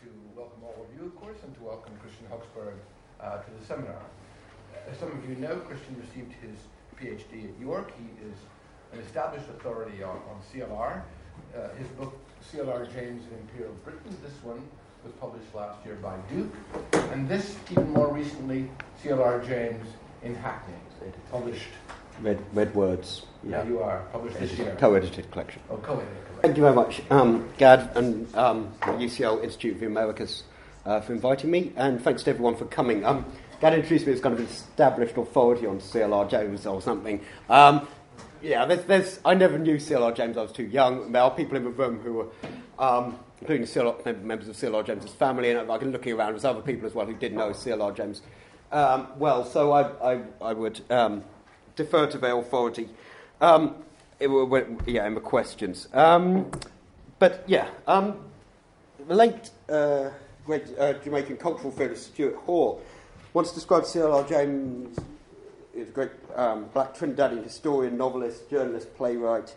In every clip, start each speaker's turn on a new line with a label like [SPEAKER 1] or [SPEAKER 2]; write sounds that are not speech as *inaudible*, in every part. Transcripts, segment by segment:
[SPEAKER 1] to welcome all of you, of course, and to welcome Christian Høgsbjerg uh, to the seminar. As some of you know, Christian received his PhD at York. He is an established authority on, on CLR. Uh, his book, CLR James and Imperial Britain, this one was published last year by Duke, and this, even more recently, CLR James in Hackney, published.
[SPEAKER 2] Red, red Words.
[SPEAKER 1] Yeah, you are published this year.
[SPEAKER 2] Co-edited collection.
[SPEAKER 1] Oh, co-edited.
[SPEAKER 2] Thank you very much, um, Gad and um, UCL Institute of the Americas uh, for inviting me, and thanks to everyone for coming. Um, Gad introduced me as kind of an established authority on CLR James or something. Um, yeah, there's, there's, I never knew CLR James. I was too young. There are people in the room who were, um, including CLR, members of CLR James's family, and I can looking around, there's other people as well who did know CLR James um, well. So I, I, I would um, defer to their authority. Um, it, yeah, in the questions. Um, but yeah, um, the late uh, great uh, Jamaican cultural theorist Stuart Hall once described C.L.R. James as a great um, black Trinidadian historian, novelist, journalist, playwright,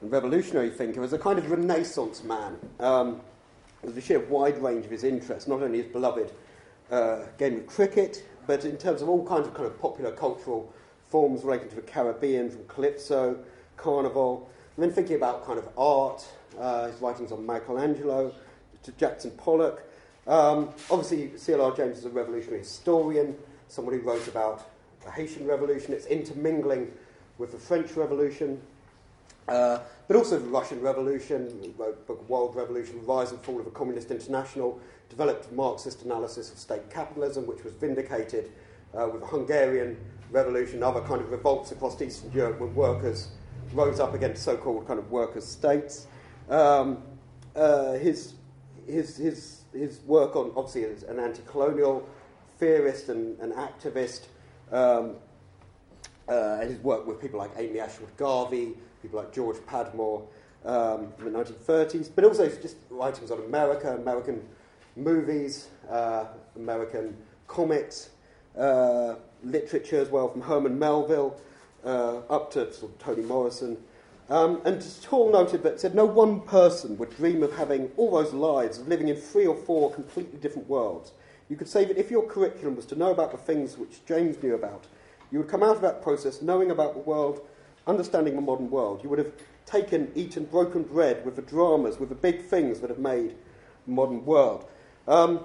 [SPEAKER 2] and revolutionary thinker as a kind of renaissance man. Um, with the sheer wide range of his interests, not only his beloved uh, game of cricket, but in terms of all kinds of kind of popular cultural forms relating to the Caribbean, from calypso Carnival, and then thinking about kind of art, uh, his writings on Michelangelo, to Jackson Pollock. Um, obviously, C.L.R. James is a revolutionary historian, someone who wrote about the Haitian Revolution, its intermingling with the French Revolution, uh, but also the Russian Revolution, wrote book World Revolution, Rise and Fall of a Communist International, developed Marxist analysis of state capitalism, which was vindicated uh, with the Hungarian Revolution, other kind of revolts across Eastern Europe when workers rose up against so-called kind of workers' states. Um, uh, his, his, his, his work on, obviously, as an anti-colonial theorist and, and activist, um, uh, and his work with people like Amy Ashwood Garvey, people like George Padmore um, in the 1930s, but also just writings on America, American movies, uh, American comics, uh, literature as well, from Herman Melville uh, up to sort of Toni Morrison. Um, and Hall noted that said no one person would dream of having all those lives of living in three or four completely different worlds. You could say that if your curriculum was to know about the things which James knew about, you would come out of that process knowing about the world, understanding the modern world. You would have taken, eaten broken bread with the dramas, with the big things that have made the modern world. Um,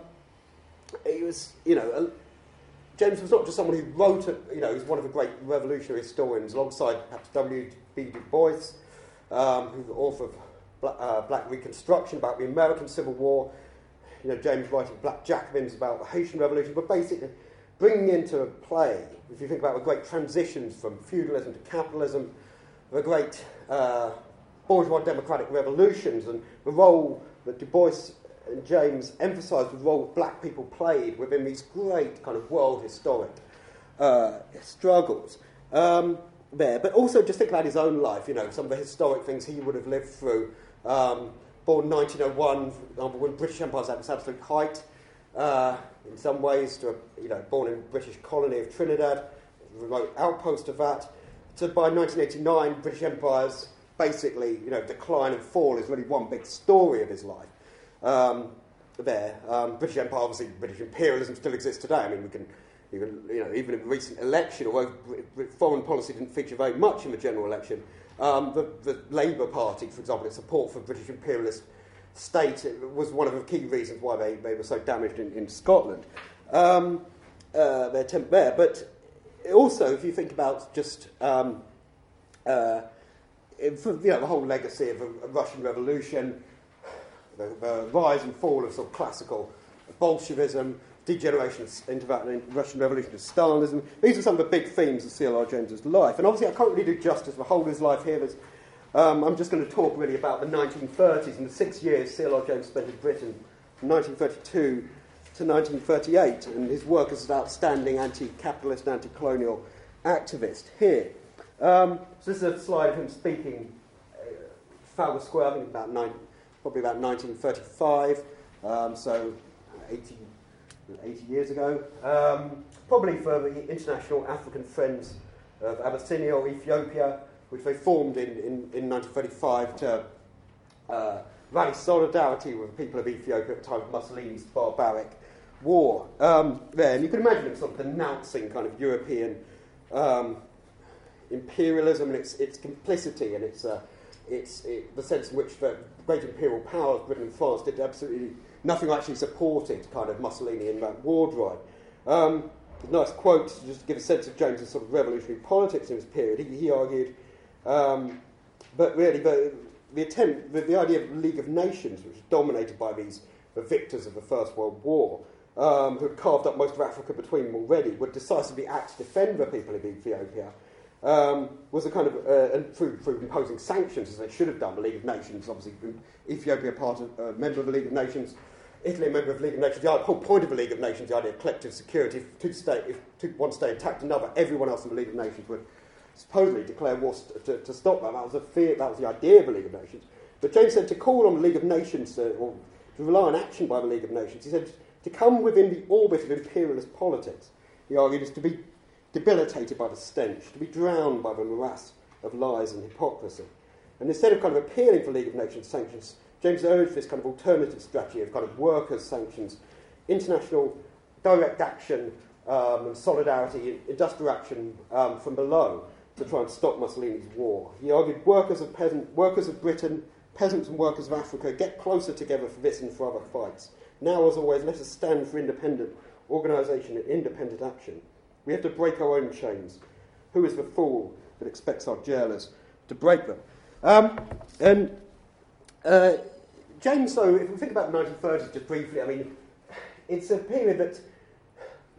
[SPEAKER 2] it was, you know, James was not just someone who wrote, a, you know, he's one of the great revolutionary historians, alongside perhaps W.B. Du Bois, um, who's the author of Black, uh, Black, Reconstruction about the American Civil War. You know, James writing Black Jacobins about the Haitian Revolution, but basically bringing into play, if you think about the great transitions from feudalism to capitalism, the great uh, bourgeois democratic revolutions, and the role that Du Bois James emphasised the role black people played within these great kind of world historic uh, struggles um, there. But also just think about his own life, you know, some of the historic things he would have lived through. Um, born 1901, for example, when British Empire was at its absolute height, uh, in some ways, to a, you know, born in British colony of Trinidad, remote outpost of that. So by 1989, British Empire's basically, you know, decline and fall is really one big story of his life um, there. Um, British Empire, obviously, British imperialism still exists today. I mean, we can, even, you know, even in the recent election, although foreign policy didn't feature very much in the general election, um, the, the Labour Party, for example, its support for British imperialist state was one of the key reasons why they, they were so damaged in, in Scotland. Um, uh, their attempt there, but also if you think about just um, uh, you know, the whole legacy of a Russian Revolution, the, the rise and fall of sort of classical Bolshevism, degeneration into that Russian Revolution to Stalinism. These are some of the big themes of C.L.R. James's life. And obviously, I can't really do justice to the whole of his life here. Um, I'm just going to talk really about the 1930s and the six years C.L.R. James spent in Britain from 1932 to 1938, and his work as an outstanding anti capitalist, anti colonial activist here. Um, so, this is a slide of him speaking uh, Square, I think about nine, probably about 1935, um, so 80, 80, years ago. Um, probably for the International African Friends of Abyssinia or Ethiopia, which they formed in, in, in 1935 to uh, rally solidarity with the people of Ethiopia at the time of Mussolini's barbaric war. Um, there, and you can imagine him sort of denouncing kind of European um, imperialism and its, its complicity and its, uh, its it, the sense in which the great imperial powers, Britain and France, did absolutely nothing actually supported kind of Mussolini in that war drive. Um, nice quote to just give a sense of James's sort of revolutionary politics in this period. He, he argued, um, but really, the, the attempt, the, the, idea of the League of Nations, which was dominated by these the victors of the First World War, um, who had carved up most of Africa between them already, would decisively act to defend the people of Ethiopia. Um, was a kind of, uh, through, through imposing sanctions, as they should have done, the League of Nations, obviously, Ethiopia part of, uh, member of the League of Nations, Italy a member of the League of Nations. The whole point of the League of Nations, the idea of collective security, if, two state, if two, one state attacked another, everyone else in the League of Nations would supposedly declare war st- to, to, stop that. That was, a fear, that was the idea of the League of Nations. But James said to call on the League of Nations, uh, or to rely on action by the League of Nations, he said to come within the orbit of imperialist politics, he argued, is to be debilitated by the stench, to be drowned by the morass of lies and hypocrisy. And instead of kind of appealing for League of Nations sanctions, James urged this kind of alternative strategy of kind of workers' sanctions, international direct action um, and solidarity, industrial action um, from below to try and stop Mussolini's war. He argued workers of, peasant, workers of Britain, peasants and workers of Africa, get closer together for this and for other fights. Now, as always, let us stand for independent organisation and independent action. We have to break our own chains. Who is the fool that expects our jailers to break them? Um, and uh, James, though, if we think about the 1930s just briefly, I mean, it's a period that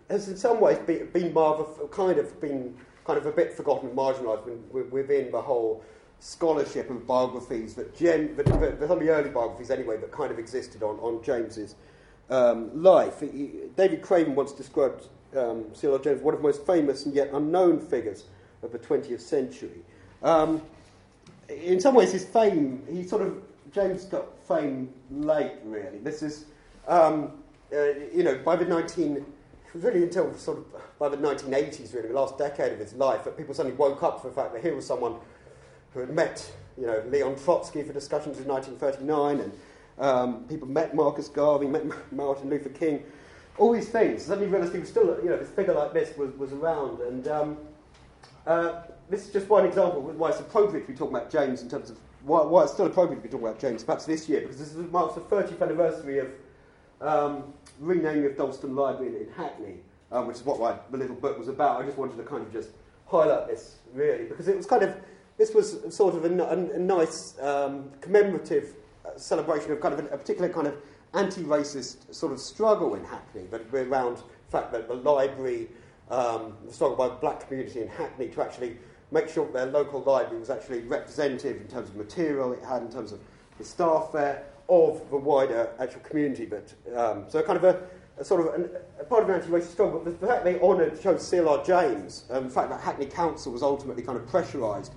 [SPEAKER 2] has in some ways been, been kind of been kind of a bit forgotten, and marginalised within the whole scholarship and biographies that, Jen, that, that, some of the early biographies anyway that kind of existed on, on James's um, life. He, David Craven once described um, C.L.R. James one of the most famous and yet unknown figures of the 20th century. Um, in some ways, his fame, he sort of, James got fame late, really. This is, um, uh, you know, by the 19, really until sort of by the 1980s, really, the last decade of his life, that people suddenly woke up for the fact that here was someone who had met, you know, Leon Trotsky for discussions in 1939, and um, people met Marcus Garvey, met Martin Luther King, all these things. Suddenly realised he was still, you know, this figure like this was, was around, and um, uh, this is just one example of why it's appropriate to be talking about James in terms of why, why it's still appropriate to be talking about James, perhaps this year, because this marks the 30th anniversary of um, renaming of Dalston Library in, Hackney, um, which is what my, little book was about. I just wanted to kind of just highlight this, really, because it was kind of, this was sort of a, a, a nice um, commemorative uh, celebration of kind of a, a particular kind of anti-racist sort of struggle in Hackney, but around the fact that the library, um, the struggle by the black community in Hackney to actually make sure that their local library was actually representative in terms of material it had, in terms of the staff there, of the wider actual community. But um, so kind of a, a sort of an, a part of an anti-racist struggle. But the fact they honoured chose C.L.R. James, um, the fact that Hackney Council was ultimately kind of pressurised.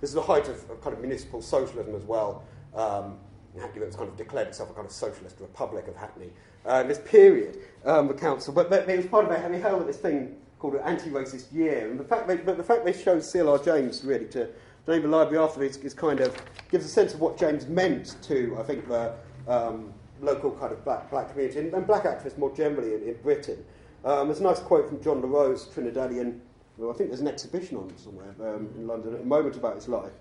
[SPEAKER 2] This is the height of, of kind of municipal socialism as well. Um, Hackney was kind of declared itself a kind of socialist republic of Hackney uh, in this period, um, the council. But, but it was part of it, having held this thing called an anti-racist year. And the fact they, but the fact they chose C.L.R. James really to name the library after is, is kind of gives a sense of what James meant to, I think, the um, local kind of black, black community and, and black activists more generally in, in Britain. Um, there's a nice quote from John La Rose, Trinidadian. Well, I think there's an exhibition on somewhere um, in London at the moment about his life.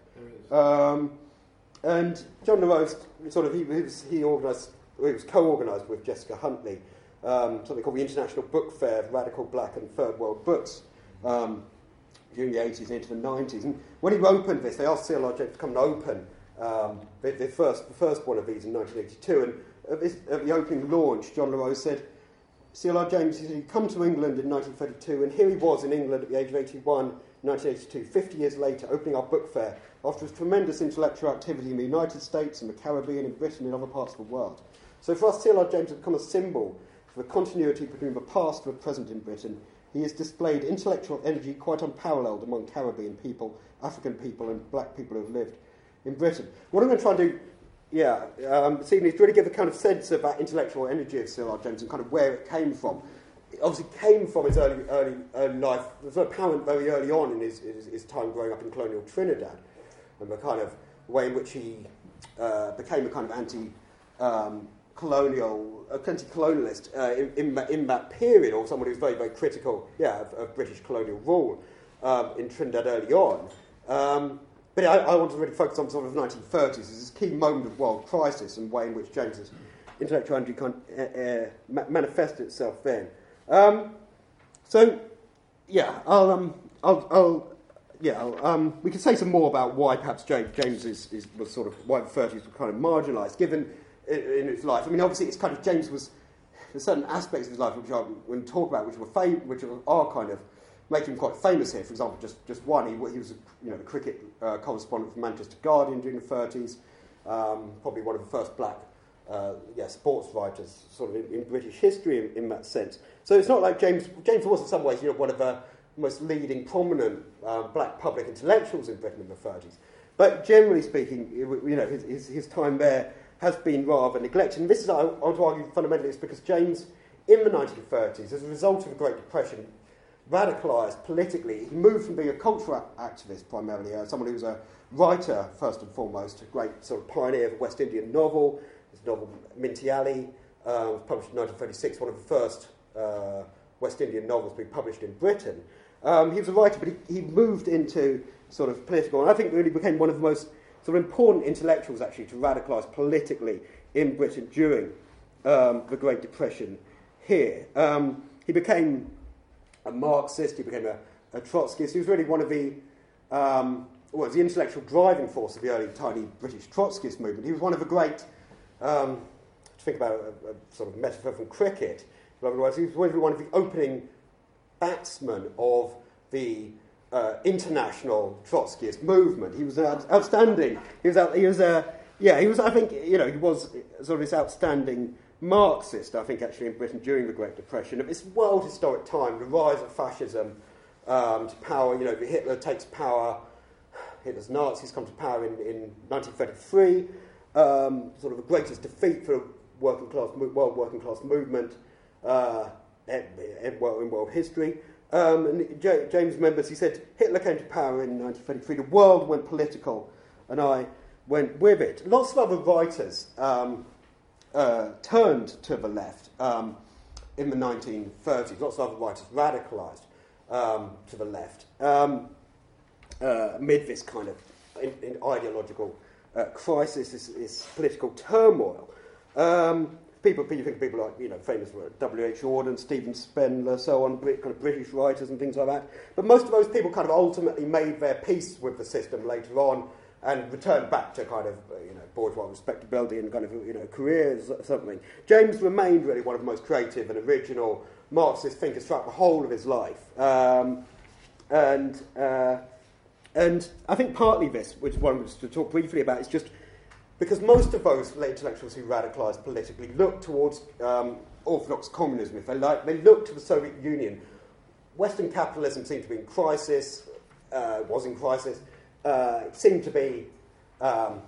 [SPEAKER 2] Um, and John La Rose, sort of, he, was, he organised, he was co-organised with Jessica Huntley um, something called the International Book Fair of Radical Black and Third World Books um, during the 80s and into the 90s. And when he opened this, they asked C.L.R. James to come and open um, the, the, first, the first one of these in 1982. And at, this, at the opening launch, John La Rose said, C.L.R. James he'd come to England in 1932, and here he was in England at the age of 81, 1982, 50 years later, opening our book fair after his tremendous intellectual activity in the United States, in the Caribbean, in Britain, and other parts of the world. So for us, C.L.R. James has become a symbol for the continuity between the past and the present in Britain, he has displayed intellectual energy quite unparalleled among Caribbean people, African people, and black people who have lived in Britain. What I'm going to try and do, yeah, um, this evening is really give a kind of sense of that intellectual energy of C.L.R. James and kind of where it came from. It obviously came from his early, early, early life. It was apparent very early on in his, his, his time growing up in colonial Trinidad, and the kind of way in which he uh, became a kind of anti um, colonial, a anti-colonialist uh, in, in, in, that period, or someone who was very, very critical, yeah, of, of British colonial rule um, in Trinidad early on. Um, but I, I, want to really focus on sort of the 1930s as this key moment of world crisis and way in which James's intellectual energy kind uh, uh, manifested itself then. Um, so, yeah, I'll, um, I'll, I'll yeah, um, we could say some more about why perhaps James, is, is, was sort of why the 30s were kind of marginalised, given in, his life. I mean, obviously, it's kind of James was there's certain aspects of his life which I when talk about which were fam- which are kind of making him quite famous here. For example, just just one, he, he was a, you know the cricket uh, correspondent for Manchester Guardian during the 30s, um, probably one of the first black. Uh, yeah, sports writers, sort of in, in British history, in, in, that sense. So it's not like James. James was in some ways, you know, one of the most leading, prominent uh, black public intellectuals in Britain in the 30s. But generally speaking, you know, his, his, his time there has been rather neglected. And this is, I, want to argue, fundamentally, it's because James, in the 1930s, as a result of the Great Depression, radicalised politically. He moved from being a cultural activist primarily, uh, someone who was a writer first and foremost, a great sort of pioneer of the West Indian novel. His novel Minty Alley uh, was published in 1936, one of the first uh, West Indian novels to be published in Britain. Um, he was a writer, but he, he moved into sort of political, and I think really became one of the most sort of important intellectuals actually to radicalise politically in Britain during um, the Great Depression here. Um, he became a Marxist, he became a, a Trotskyist. He was really one of the, um, well, the intellectual driving force of the early tiny British Trotskyist movement. He was one of the great, um, to think about a, a, sort of metaphor from cricket, otherwise, he was one of the opening batsmen of the uh, international Trotskyist movement. He was outstanding. He was, out, he was a, uh, yeah, he was, I think, you know, he was sort of this outstanding Marxist, I think, actually, in Britain during the Great Depression. This world historic time, the rise of fascism um, to power, you know, Hitler takes power, Hitler's Nazis come to power in, in 1933, um, sort of the greatest defeat for a working class, world working class movement uh, in, in world history. Um, and J- James remembers he said, Hitler came to power in 1933, the world went political, and I went with it. Lots of other writers um, uh, turned to the left um, in the 1930s. Lots of other writers radicalised um, to the left um, uh, amid this kind of in, in ideological uh, crisis, this, this, political turmoil. People, you think of people like, you know, famous W.H. Auden, Stephen Spender, so on, kind of British writers and things like that. But most of those people kind of ultimately made their peace with the system later on and returned back to kind of, you know, bourgeois respectability and kind of, you know, careers or something. James remained really one of the most creative and original Marxist thinkers throughout the whole of his life. Um, and, uh, and I think partly this, which one was to talk briefly about, is just because most of those intellectuals who radicalised politically looked towards um, orthodox communism, if they like. They looked to the Soviet Union. Western capitalism seemed to be in crisis, uh, was in crisis. Uh, it seemed to be, um,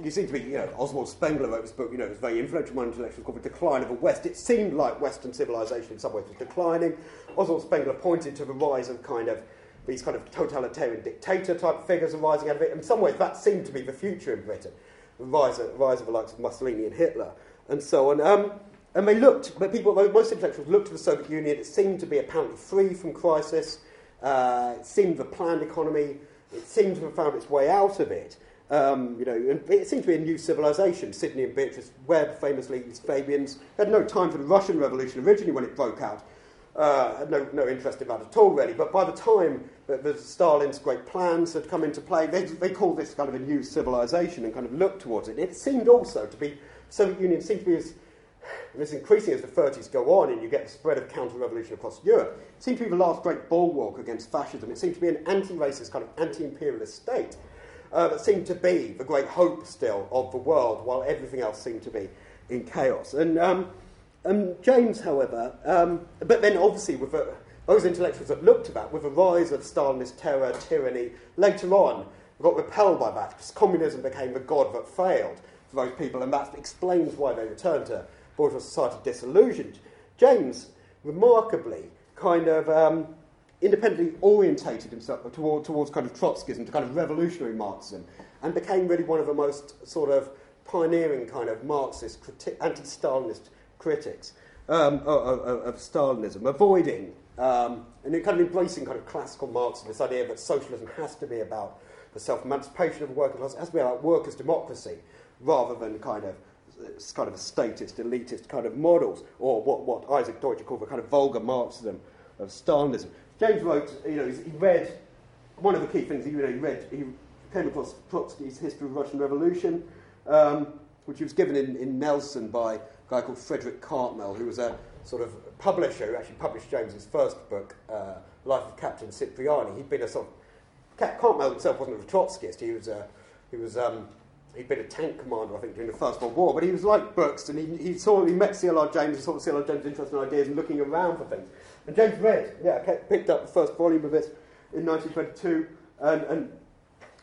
[SPEAKER 2] you seem to be, you know, Oswald Spengler wrote this book, you know, it was very influential one intellectual called The Decline of the West. It seemed like Western civilization in some ways was declining. Oswald Spengler pointed to the rise of kind of these kind of totalitarian dictator type figures arising out of it. In some ways, that seemed to be the future in Britain rise of, rise of the likes of Mussolini and Hitler, and so on. Um, and they looked, but people, most intellectuals looked to the Soviet Union. It seemed to be apparently free from crisis. Uh, it seemed a planned economy. It seemed to have found its way out of it. Um, you know, and it seemed to be a new civilization. Sidney and Beatrice Webb, famously, Fabians, had no time for the Russian Revolution originally when it broke out. Uh, had no, no interest in that at all, really. But by the time that the Stalin's great plans had come into play, they, they called this kind of a new civilization and kind of looked towards it. It seemed also to be, Soviet Union seemed to be as, this increasing as the 30s go on and you get the spread of counter-revolution across Europe, it seemed to be the last great bulwark against fascism. It seemed to be an anti-racist, kind of anti-imperialist state uh, that seemed to be the great hope still of the world while everything else seemed to be in chaos. And um, um, James, however, um, but then obviously with uh, those intellectuals that looked at that, with the rise of Stalinist terror, tyranny, later on got repelled by that because communism became the god that failed for those people, and that explains why they returned to bourgeois society disillusioned. James, remarkably, kind of um, independently orientated himself toward, towards kind of Trotskyism, to kind of revolutionary Marxism, and became really one of the most sort of pioneering kind of Marxist, criti- anti-Stalinist critics um, of, of, Stalinism, avoiding um, and kind of embracing kind of classical Marxism, this idea that socialism has to be about the self-emancipation of the working class, has to be about workers' democracy, rather than kind of kind of a statist, elitist kind of models, or what, what Isaac Deutscher called the kind of vulgar Marxism of Stalinism. James wrote, you know, he read one of the key things. You know, he read, he came across Trotsky's History of the Russian Revolution, um, which he was given in, in Nelson by guy called Frederick Cartmel, who was a sort of publisher who actually published James's first book, uh, Life of Captain Cipriani. He'd been a sort of Cartmel himself wasn't a Trotskyist. He was a, he was um, he'd been a tank commander, I think, during the First World War. But he was like Brooks, and he, he saw he met C.L.R. James, and saw C.L.R. James' interesting ideas and looking around for things. And James read, yeah, picked up the first volume of it in 1922 and, and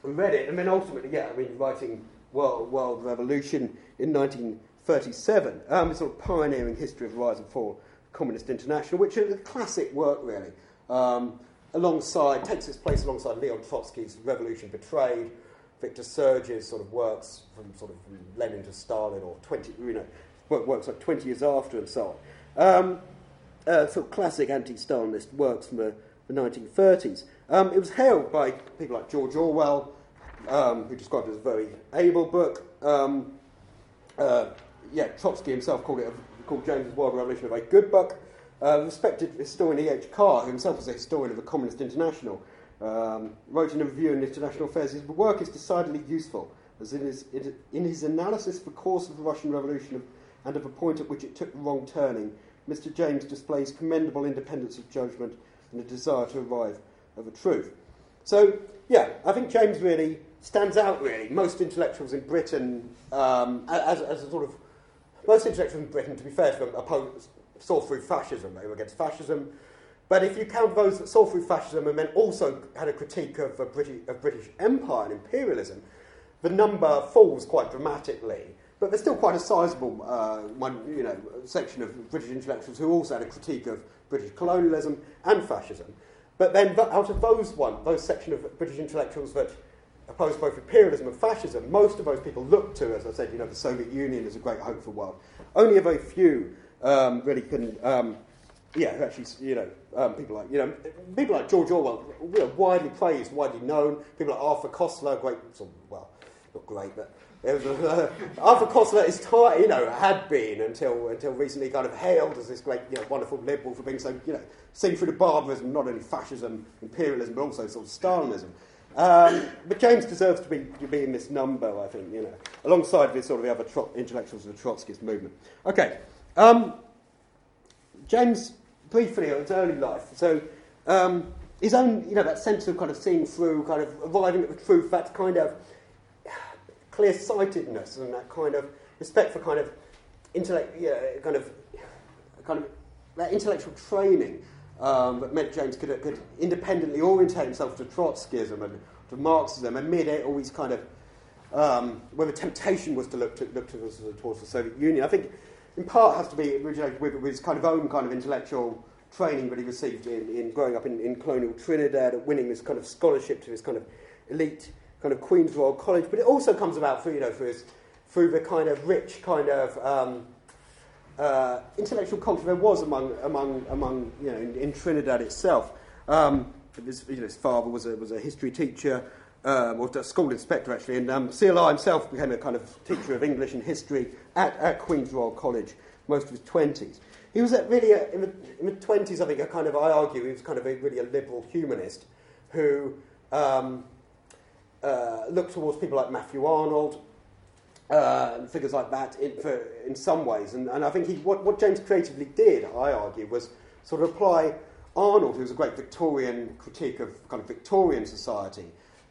[SPEAKER 2] read it, and then ultimately, yeah, I mean, writing World, World Revolution in 1937, um, sort of pioneering history of rise and fall, Communist International, which is a classic work, really. Um, alongside, takes its place alongside Leon Trotsky's Revolution Betrayed, Victor Serge's sort of works from sort of Lenin to Stalin, or 20, you know, works like 20 years after and so on. Um, uh, sort of classic anti-Stalinist works from the, the 1930s. Um, it was hailed by people like George Orwell, um, who described it as a very able book. Um, uh, yeah, Trotsky himself called it a, called James's World Revolution a very good book. Uh, respected historian E.H. Carr, himself was a historian of the Communist International, um, wrote in a review in International Affairs, his work is decidedly useful, as in his, in his analysis of the course of the Russian Revolution and of the point at which it took the wrong turning, Mr. James displays commendable independence of judgment and a desire to arrive at the truth. So, yeah, I think James really stands out, really. Most intellectuals in Britain, um, as, as a sort of, most intellectuals in Britain, to be fair to them, opposed, saw through fascism. They were against fascism. But if you count those that saw through fascism and then also had a critique of, of, British, of British empire and imperialism, the number falls quite dramatically. But there's still quite a sizable uh, one, you know, section of British intellectuals who also had a critique of British colonialism and fascism. But then, out of those one, those section of British intellectuals that opposed both imperialism and fascism, most of those people looked to, as I said, you know, the Soviet Union as a great hope for the world. Only a very few um, really can, um, yeah, actually, you know, um, people like, you know, people like George Orwell, you know, widely praised, widely known. People like Arthur Koestler, great, well, not great, but uh, Arthur Koestler is you know, had been until until recently kind of hailed as this great, you know, wonderful liberal for being so, you know, seen through the barbarism, not only fascism, imperialism, but also sort of Stalinism. Um, but James deserves to be, to be in this number, I think, you know, alongside with sort of the other tro- intellectuals of the Trotskyist movement. Okay, um, James briefly on his early life. So um, his own, you know, that sense of kind of seeing through, kind of arriving at the truth, that kind of clear sightedness and that kind of respect for kind of intellect, yeah, kind of, kind of that intellectual training um, that meant James could, could independently orientate himself to Trotskyism and to Marxism amid it, always kind of um, where the temptation was to look, to, look to, towards the Soviet Union. I think in part has to be originated with, with his kind of own kind of intellectual training that he received in, in growing up in, in colonial Trinidad, and winning this kind of scholarship to this kind of elite kind of Queen's Royal College, but it also comes about through, you know, through, his, through the kind of rich kind of um, uh, intellectual culture there was among, among, among you know, in, in Trinidad itself. Um, his, you know, his father was a, was a history teacher, um, or a school inspector actually, and um, CLR himself became a kind of teacher of English and history at, at Queen's Royal College most of his 20s. He was really, a, in, the, in the 20s, I think, a kind of, I argue, he was kind of a, really a liberal humanist who um, uh, look towards people like Matthew Arnold uh, figures like that in, for, in some ways. And, and I think he, what, what James creatively did, I argue, was sort of apply Arnold, who was a great Victorian critique of kind of Victorian society,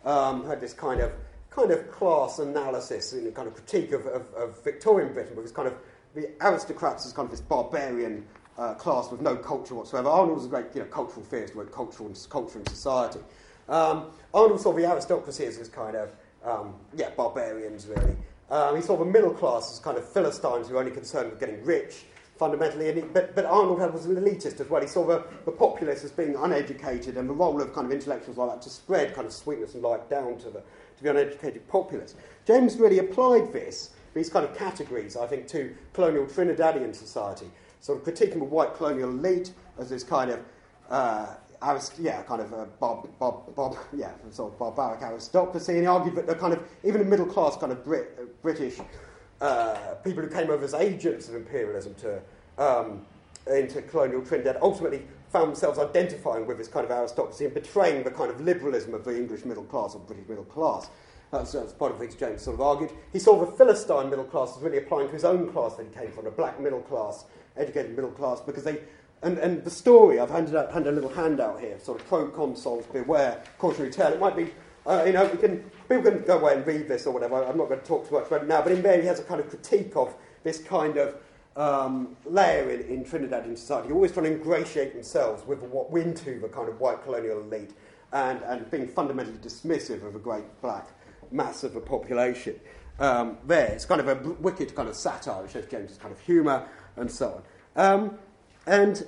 [SPEAKER 2] um, had this kind of kind of class analysis and kind of critique of, of, of Victorian Britain, because kind of the aristocrats as kind of this barbarian uh, class with no culture whatsoever. Arnold was a great you know, cultural theorist, wrote culture and, culture and society. Um, Arnold saw the aristocracy as this kind of, um, yeah, barbarians, really. Um, he saw the middle class as kind of Philistines who were only concerned with getting rich, fundamentally. And but, but Arnold was an elitist as well. He saw the, the populace as being uneducated and the role of kind of intellectuals like that to spread kind of sweetness and light down to the, to the uneducated populace. James really applied this, these kind of categories, I think, to colonial Trinidadian society, sort of critiquing the white colonial elite as this kind of uh, arist- yeah, kind of a bob, bob, bob, *laughs* yeah, sort of barbaric aristocracy, and he argued that the kind of even the middle class kind of Brit, uh, British uh, people who came over as agents of imperialism to um, into colonial Trinidad ultimately found themselves identifying with this kind of aristocracy and betraying the kind of liberalism of the English middle class or British middle class. That's, that's part of things James sort of argued. He saw the Philistine middle class as really applying to his own class that he came from, a black middle class, educated middle class, because they and, and the story, I've handed, out, handed a little handout here, sort of proconsuls beware, cautionary tale. It might be, uh, you know, we can, people can go away and read this or whatever. I'm not going to talk too much about it now, but in there he has a kind of critique of this kind of um, layer in, in Trinidadian society, You're always trying to ingratiate themselves with what into the kind of white colonial elite and, and being fundamentally dismissive of a great black mass of the population. Um, there, it's kind of a wicked kind of satire, which shows James's kind of humour and so on. Um, and,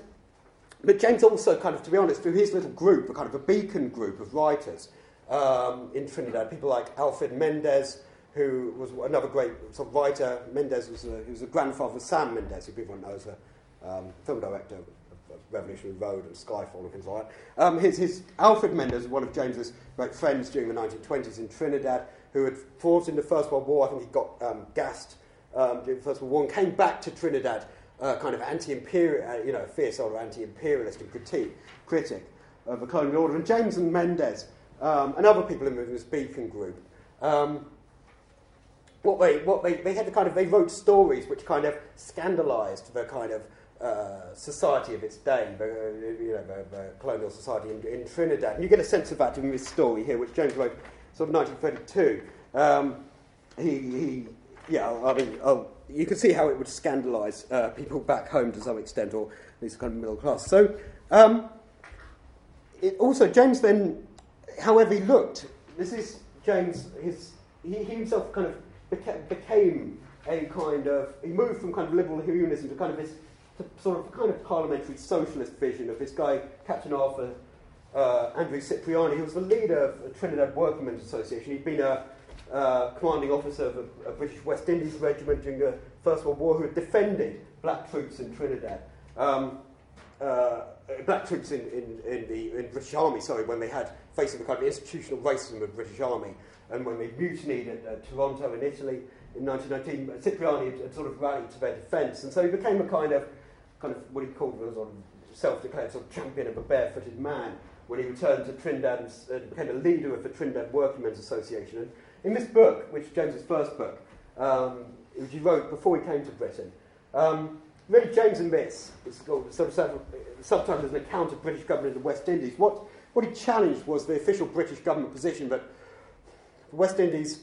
[SPEAKER 2] but James also kind of, to be honest, through his little group, a kind of a beacon group of writers um, in Trinidad, people like Alfred Mendes, who was another great sort of writer. Mendes was a, he was the grandfather of Sam Mendes, who people know as a um, film director of, of Revolutionary Road and Skyfall and things like that. Um, his, his, Alfred Mendes, was one of James's great friends during the 1920s in Trinidad, who had fought in the First World War. I think he got um, gassed um, during the First World War and came back to Trinidad uh, kind of anti-imperial, uh, you know, fierce sort of anti-imperialist and critique, critic of the colonial order. And James and Mendes um, and other people in this Beacon group, um, what they, what they, they had the kind of, they wrote stories which kind of scandalised the kind of uh, society of its day, the, uh, you know, the, the colonial society in, in, Trinidad. And you get a sense of that in this story here, which James wrote sort of 1932. Um, he, he, yeah, I mean, oh, you can see how it would scandalise uh, people back home to some extent, or at least kind of middle class. So, um, it also, James then, however he looked, this is James, his, he, he himself kind of beca- became a kind of, he moved from kind of liberal humanism to kind of this sort of kind of parliamentary socialist vision of this guy, Captain Arthur uh, Andrew Cipriani, who was the leader of the Trinidad Workingmen's Association. He'd been a uh, commanding officer of a, a, British West Indies regiment during the First World War who had defended black troops in Trinidad. Um, uh, black troops in, in, in, the in British Army, sorry, when they had facing the kind of institutional racism of the British Army, and when they mutinied at, at Taranto in Italy in 1919, Cipriani had, had, sort of rallied to their defence, and so he became a kind of, kind of what he called a sort of self-declared sort of champion of a barefooted man when he returned to Trinidad and uh, became a leader of the Trinidad Workingmen's Association. And in this book, which is James's first book, um, which he wrote before he came to Britain, um, really James and Miss, it's called, subtitled as an account of British government in the West Indies. What, what he challenged was the official British government position that the West Indies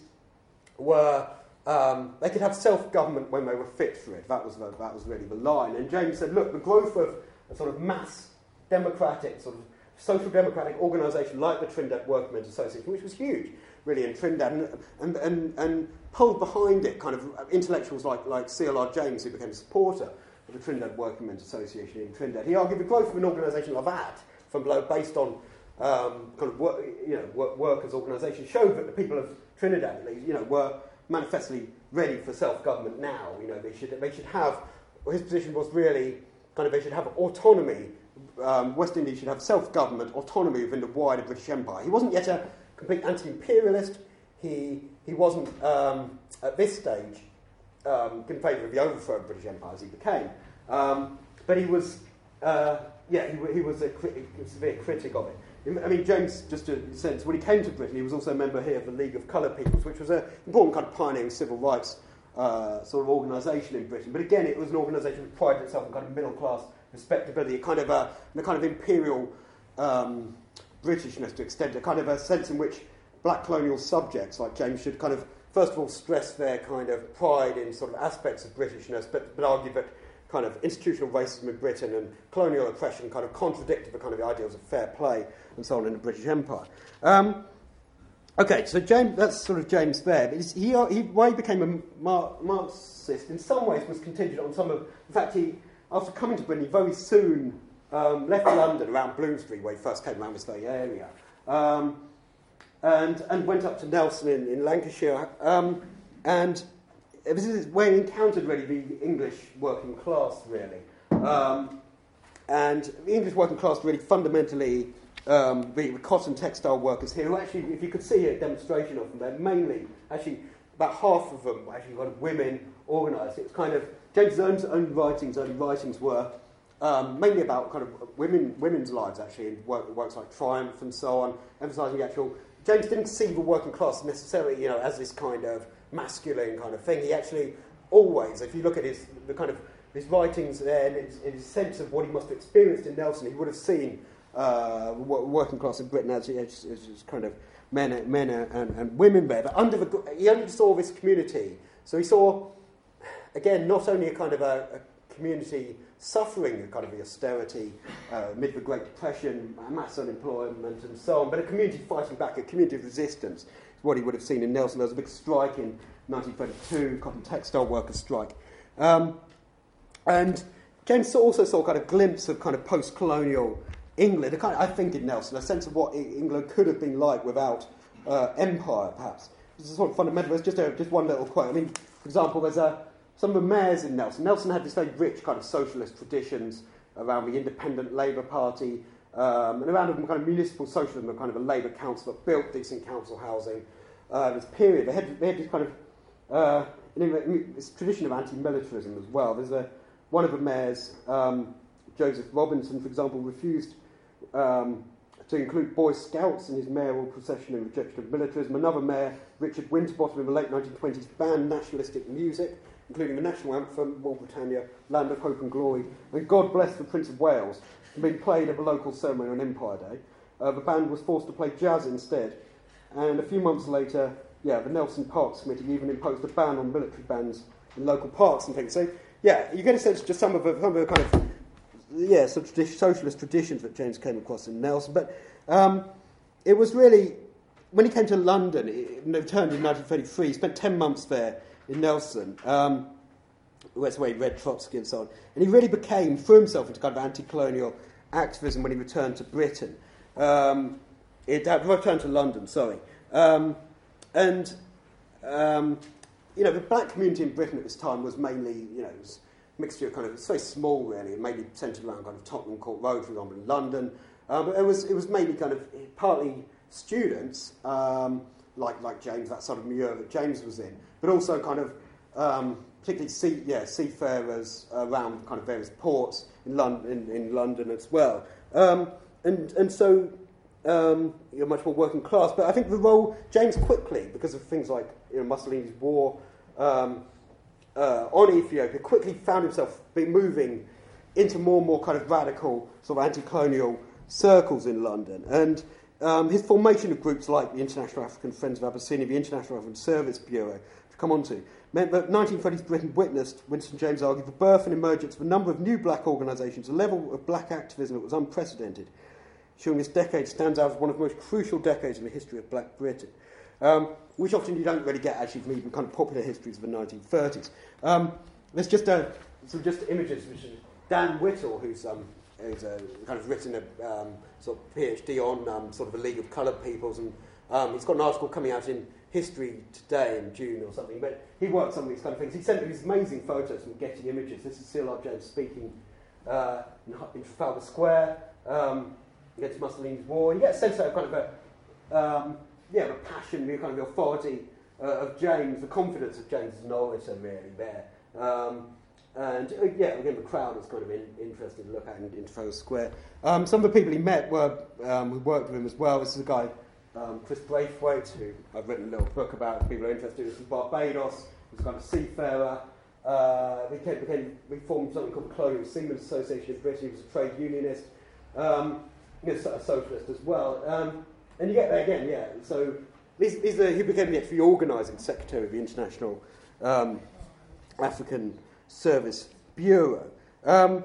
[SPEAKER 2] were um, they could have self-government when they were fit for it. That was, the, that was really the line. And James said, look, the growth of a sort of mass democratic, sort of social democratic organisation like the Trinidad Workmen's Association, which was huge, really in Trinidad, and, and, and, and pulled behind it kind of intellectuals like, like C.L.R. James, who became a supporter of the Trinidad Working Men's Association in Trinidad. He argued the growth of an organisation like that from below, based on um, kind of work, you know, work, workers' organisations, showed that the people of Trinidad, you know, were manifestly ready for self-government now. You know, they should, they should have, his position was really kind of they should have autonomy. Um, West Indies should have self-government, autonomy within the wider British Empire. He wasn't yet a complete anti-imperialist. He, he wasn't, um, at this stage, um, in favour of the overthrow of British Empire as he became. Um, but he was, uh, yeah, he, he was a, cri- a, severe critic of it. I mean, James, just a sense, when he came to Britain, he was also a member here of the League of Coloured Peoples, which was an important kind of pioneering civil rights uh, sort of organisation in Britain. But again, it was an organisation that prided itself on kind of middle class respectability, a kind of a, a kind of imperial um, Britishness to extend a kind of a sense in which black colonial subjects like James should kind of, first of all, stress their kind of pride in sort of aspects of Britishness, but, but argue that kind of institutional racism in Britain and colonial oppression kind of contradicted the kind of ideals of fair play and so on in the British Empire. Um, okay, so James, that's sort of James there. But he, he, why he became a Mar- Marxist in some ways was contingent on some of, in fact, he, after coming to Britain, he very soon um, left London around Bloomsbury, where he first came around this um, and, and went up to Nelson in, in Lancashire. Um, and this is where he encountered really the English working class, really. Um, and the English working class really fundamentally um, the cotton textile workers here, who actually, if you could see a demonstration of them, they're mainly, actually, about half of them actually kind of women organised. It's kind of, James's own, own writings, early writings were um, mainly about kind of women, women's lives, actually, in work, works like Triumph and so on, emphasising the actual. James didn't see the working class necessarily, you know, as this kind of masculine kind of thing. He actually always, if you look at his the kind of his writings there and his, his sense of what he must have experienced in Nelson, he would have seen uh, working class in Britain as, as, as kind of men, men and, and women there. But under the, he only saw this community. So he saw, again, not only a kind of a, a community suffering a kind of the austerity uh, amid the Great Depression, mass unemployment, and so on, but a community fighting back, a community of resistance. Is what he would have seen in Nelson. There was a big strike in 1932, cotton textile workers' strike. Um, and James also saw kind of glimpse of kind of post-colonial England, a kind of, I think in Nelson, a sense of what England could have been like without uh, empire, perhaps. This is sort of fundamental. It's just, a, just one little quote. I mean, for example, there's a, some of the mayors in Nelson. Nelson had this very rich kind of socialist traditions around the Independent Labour Party um, and around kind of municipal socialism, a kind of a Labour council that built decent council housing. Uh, this period, they had, they had this kind of uh, this tradition of anti-militarism as well. There's a, one of the mayors, um, Joseph Robinson, for example, refused um, to include Boy Scouts in his mayoral procession in rejection of militarism. Another mayor, Richard Winterbottom, in the late 1920s, banned nationalistic music, including the national anthem, War Britannia, Land of Hope and Glory, and God Bless the Prince of Wales, being played at a local ceremony on Empire Day. Uh, the band was forced to play jazz instead. And a few months later, yeah, the Nelson Parks Committee even imposed a ban on military bands in local parks and things. So, yeah, you get a sense of just some of the, some of the kind of yeah, tradi- socialist traditions that James came across in Nelson. But um, it was really, when he came to London, he returned in 1933, he spent 10 months there in Nelson. Um, that's where he read Trotsky and so on. And he really became, threw himself into kind of anti colonial activism when he returned to Britain. Um, it returned to London, sorry. Um, and, um, you know, the black community in Britain at this time was mainly, you know, a mixture of kind of, it's very small really, and mainly centred around kind of Tottenham Court Road, for example, in London. Um, but it was, it was mainly kind of partly students, um, like, like James, that sort of milieu that James was in, but also kind of um, particularly sea, yeah, seafarers around kind of various ports in London, in, in London as well. Um, and, and so um, you're much more working class. But I think the role, James quickly, because of things like you know, Mussolini's war, um, uh, on Ethiopia quickly found himself moving into more and more kind of radical sort of anti-colonial circles in London. And um, his formation of groups like the International African Friends of Abyssinia, the International African Service Bureau, come on to, meant that 1930s Britain witnessed, Winston James argued, the birth and emergence of a number of new black organisations, a level of black activism that was unprecedented. Showing this decade stands out as one of the most crucial decades in the history of black Britain um, which often you don't really get actually from even kind of popular histories of the 1930s. Um, there's just a, some just images, which Dan Whittall, who's, um, who's uh, kind of written a um, sort of PhD on um, sort of the League of Coloured Peoples, and um, he's got an article coming out in History Today in June or something, but he works on these kind of things. He sent me these amazing photos from Getty Images. This is C.L.R. James speaking uh, in, Trafalgar Square um, against Mussolini's war. You get a sense of kind of a um, yeah, the passion, the kind of authority uh, of James, the confidence of James as an really there. Um, and uh, yeah, again, the crowd was kind of in, interested to look at in, in Trafalgar Square. Um, some of the people he met were um, who worked with him as well. This is a guy, um, Chris Braithwaite, who I've written a little book about. If people are interested, he was from Barbados. He was a kind of seafarer. Uh, came, became, we formed something called the Colonial Seamen's Association of Britain. He was a trade unionist, um, a socialist as well. Um, and you get there again, yeah. So he became the actually organising secretary of the International um, African Service Bureau. Um,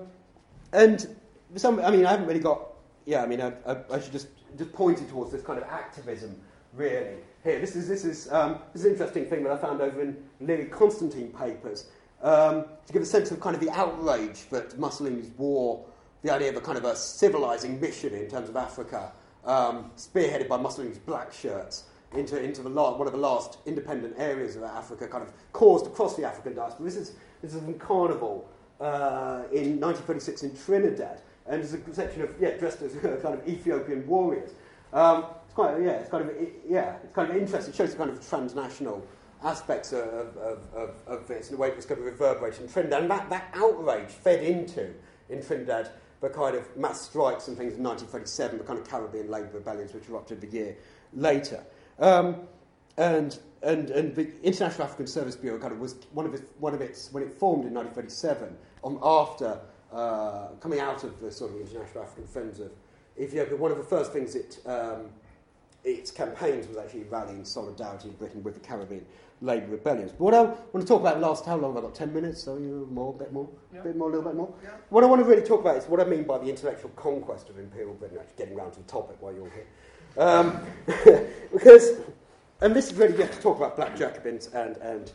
[SPEAKER 2] and some, I mean, I haven't really got, yeah, I mean, I, I, I should just, just pointing towards this kind of activism, really. Here, this is, this is, um, this is an interesting thing that I found over in Learie Constantine papers. um, to give a sense of kind of the outrage that Mussolini's war, the idea of a kind of a civilizing mission in terms of Africa, um, spearheaded by Mussolini's black shirts, into, into the one of the last independent areas of Africa, kind of caused across the African diaspora. This is, this is from Carnival uh, in 1936 in Trinidad, and there's a section of, yeah, dressed as *laughs* kind of Ethiopian warriors. Um, it's quite, yeah, it's kind of, yeah, it's kind of interesting. It shows the kind of transnational aspects of, of, of, of this and the way it was going to reverberate in Trinidad. And that, that outrage fed into, in Trinidad, the kind of mass strikes and things in 1937, the kind of Caribbean labour rebellions which erupted a year later. Um, and, and, and the International African Service Bureau kind of was one of its, one of its when it formed in 1937, um, after uh, coming out of the sort of International African Friends of Ethiopia, one of the first things it, um, its campaigns was actually rallying solidarity in Britain with the Caribbean labour rebellions. But what I want to talk about last, how long have I got? 10 minutes? So, you more, a bit more, a
[SPEAKER 1] Yeah.
[SPEAKER 2] bit more, a little bit more.
[SPEAKER 1] Yeah.
[SPEAKER 2] What I want to really talk about is what I mean by the intellectual conquest of Imperial Britain, actually getting round to the topic while you're here. Um, *laughs* because, and this is really, you have to talk about Black Jacobins and, and,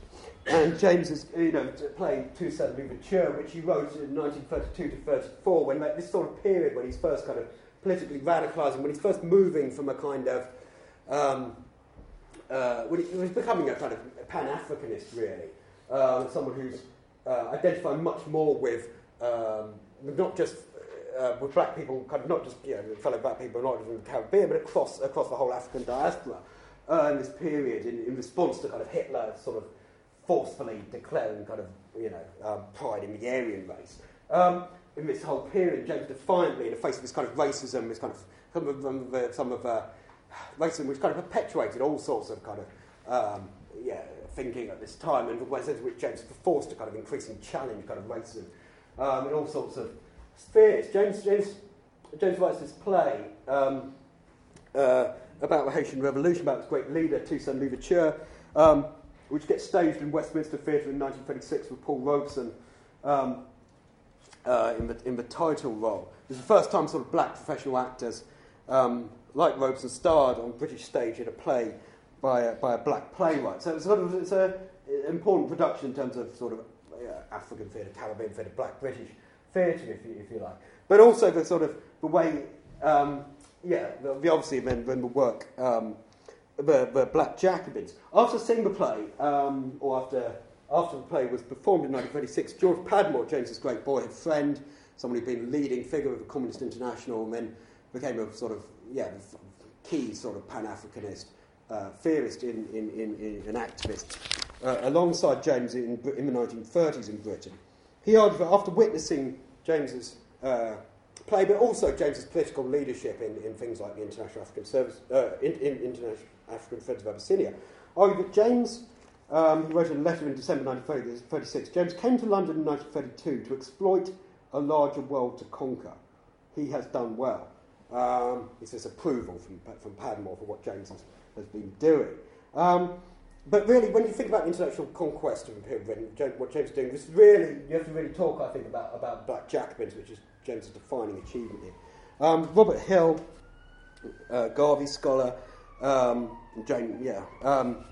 [SPEAKER 2] and James's, you know, to play Toussaint Louverture, which he wrote in 1932 to 34, when like, this sort of period when he's first kind of politically radicalising, when he's first moving from a kind of, um, uh, when he, he was becoming a kind of pan-Africanist, really, um, someone who's uh, identifying much more with um, not just uh, with black people, kind of not just you know fellow black people, not just in the Caribbean, but across across the whole African diaspora uh, in this period, in, in response to kind of Hitler sort of forcefully declaring kind of you know um, pride in the Aryan race. Um, in this whole period, James defiantly, in the face of this kind of racism, this kind of some of, um, the, some of uh, racism which kind of perpetuated all sorts of kind of um, yeah thinking at this time, and the ways in which James was forced to kind of increasingly challenge kind of racism um, in all sorts of spheres. James James James writes this play um, uh, about the Haitian Revolution, about its great leader Toussaint Louverture, um, which gets staged in Westminster Theatre in 1936 with Paul Robeson. Um, uh, in, the, in the title role. It was the first time sort of black professional actors um, like Robeson starred on British stage in a play by a, by a black playwright. So it's sort of it's a important production in terms of sort of uh, African theatre, Caribbean theatre, black British theatre, if you, if you like. But also the sort of the way, um, yeah, the, the obviously when the work, um, the, the Black Jacobins. After seeing the play, um, or after after the play was performed in 1936, George Padmore, James's great boyhood friend, someone who'd been leading figure of the Communist International, and then became a sort of yeah key sort of Pan-Africanist uh, theorist in, in, in, in an activist, uh, alongside James in, in the 1930s in Britain. He argued that after witnessing James's uh, play, but also James's political leadership in, in things like the International African Service, uh, in, in International African Friends of Abyssinia, argued that James um, he wrote a letter in December 1936. James came to London in 1932 to exploit a larger world to conquer. He has done well. Um, it's this approval from, from Padmore for what James has, has been doing. Um, but really, when you think about the intellectual conquest of Imperial Britain, what James is doing, this really, you have to really talk, I think, about, about Black Jacobins, which is James's defining achievement here. Um, Robert Hill, uh, Garvey scholar, um, James, yeah, um,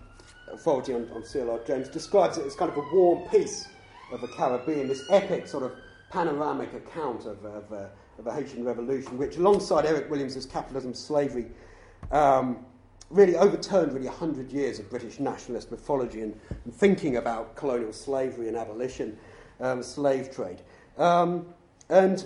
[SPEAKER 2] authority on, on CLR James, describes it as kind of a warm piece of the Caribbean, this epic sort of panoramic account of, of, uh, of the Haitian Revolution, which, alongside Eric Williams's Capitalism Slavery, um, really overturned really 100 years of British nationalist mythology and, and thinking about colonial slavery and abolition, um, slave trade. Um, and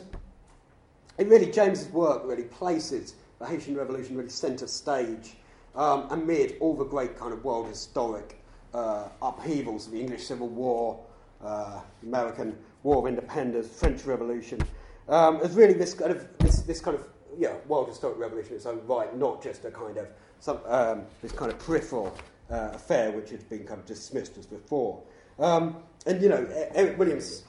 [SPEAKER 2] it really, James's work really places the Haitian Revolution really centre stage um, amid all the great kind of world historic uh, upheavals of the English Civil War, uh, American War of Independence, French Revolution. Um, it's really this kind of this, this kind of yeah world historic revolution in its own right, not just a kind of some, um, this kind of peripheral uh, affair which had been kind of dismissed as before. Um, and you know, Eric Williams,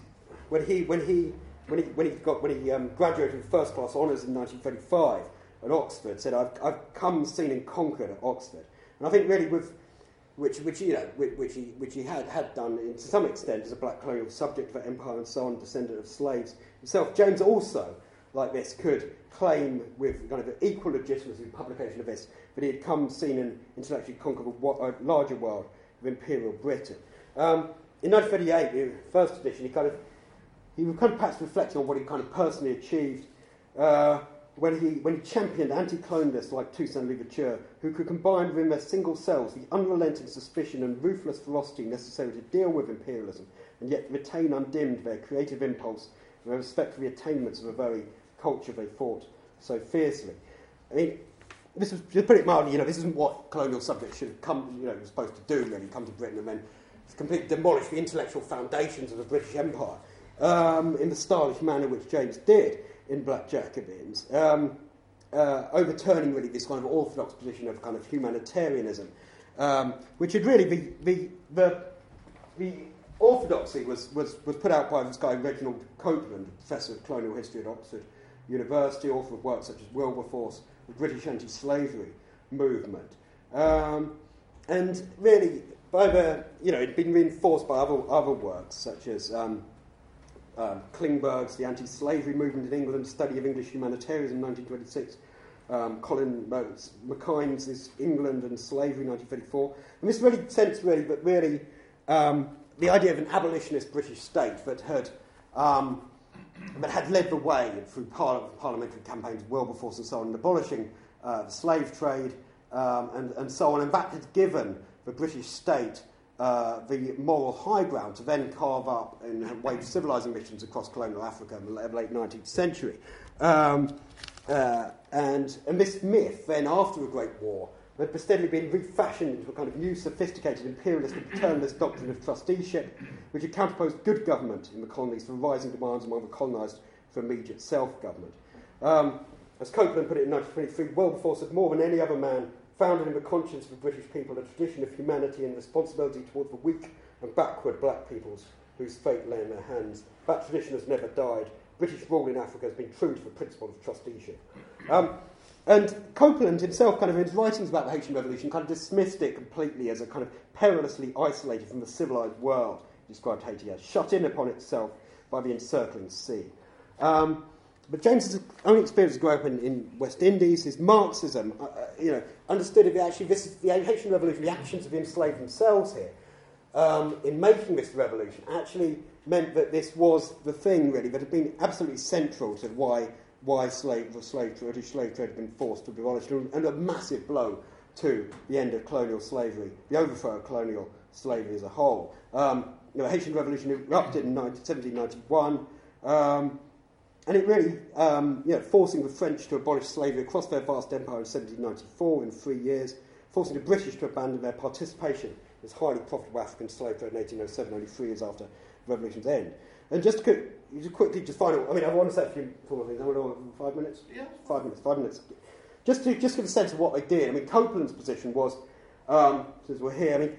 [SPEAKER 2] when he when he when he when he got when he um, graduated with first class honours in 1935 at Oxford, said, "I've I've come, seen, and conquered at Oxford." And I think really with which, which you know, which, which he, which he had, had done to some extent as a black colonial subject for empire and so on, descendant of slaves himself. James also, like this, could claim with kind of equal legitimacy in publication of this that he had come, seen, and intellectually conquered a, a larger world of imperial Britain. Um, in 1938, the first edition, he kind of he was kind of perhaps reflecting on what he kind of personally achieved uh, when, he, when he championed anti-colonialists like Toussaint Louverture, who could combine within their single cells the unrelenting suspicion and ruthless ferocity necessary to deal with imperialism, and yet retain undimmed their creative impulse and their respect for the attainments of a very culture they fought so fiercely. I mean, this was, to put it mildly, you know, this isn't what colonial subjects should have come, you know, were supposed to do, really, come to Britain and then completely demolish the intellectual foundations of the British Empire um, in the stylish manner which James did in Black Jacobins, um, uh, overturning really this kind of orthodox position of kind of humanitarianism, um, which had really the, the, the, the orthodoxy was, was, was put out by this guy Reginald Coupland, professor of colonial history at Oxford University, author of works such as Wilberforce, the British anti-slavery movement. Um, and really, by the, you know, it'd been reinforced by other, other works such as um, um, Klingberg's The Anti-Slavery Movement in England, Study of English Humanitarianism 1926, um, Colin MacInnes's England and Slavery 1934. And this really sense really but really um, the idea of an abolitionist British state that had um, that had led the way through par- parliamentary campaigns, Wilberforce and so on, in abolishing uh, the slave trade um, and, and so on. And that had given the British state uh, the moral high ground to then carve up and wage civilizing missions across colonial Africa in the late 19th century. Um, uh, and, and this myth, then after a Great War, had steadily been refashioned into a kind of new, sophisticated imperialist and paternalist doctrine of trusteeship, which had counterposed good government in the colonies for rising demands among the colonised for immediate self government. Um, as Coupland put it in 1923, Wilberforce had more than any other man founded in the conscience of the British people a tradition of humanity and responsibility towards the weak and backward black peoples whose fate lay in their hands. That tradition has never died. British rule in Africa has been true to the principle of trusteeship. Um, and Coupland himself, kind of in his writings about the Haitian Revolution, kind of dismissed it completely as a kind of perilously isolated from the civilized world, described Haiti as, shut in upon itself by the encircling sea. Um, but James's own experience growing up in, in West Indies, his Marxism, uh, uh, you know, understood if actually this is the Haitian Revolution, the actions of the enslaved themselves here, um, in making this revolution, actually meant that this was the thing really that had been absolutely central to why why slave the slave trade, British slave trade had been forced to be abolished, and a massive blow to the end of colonial slavery, the overthrow of colonial slavery as a whole. Um, you know, the Haitian Revolution erupted in 19, 1791. Um, and it really, um, you know, forcing the French to abolish slavery across their vast empire in 1794 in three years, forcing the British to abandon their participation in this highly profitable African slave trade in 1807, only three years after the revolution's end. And just, to, just quickly, just final, I mean, I want to say a few more things. I want to five minutes?
[SPEAKER 1] Yeah.
[SPEAKER 2] Five minutes, five minutes. Just to just give a sense of what they did. I mean, Coupland's position was, um, since we're here, I mean,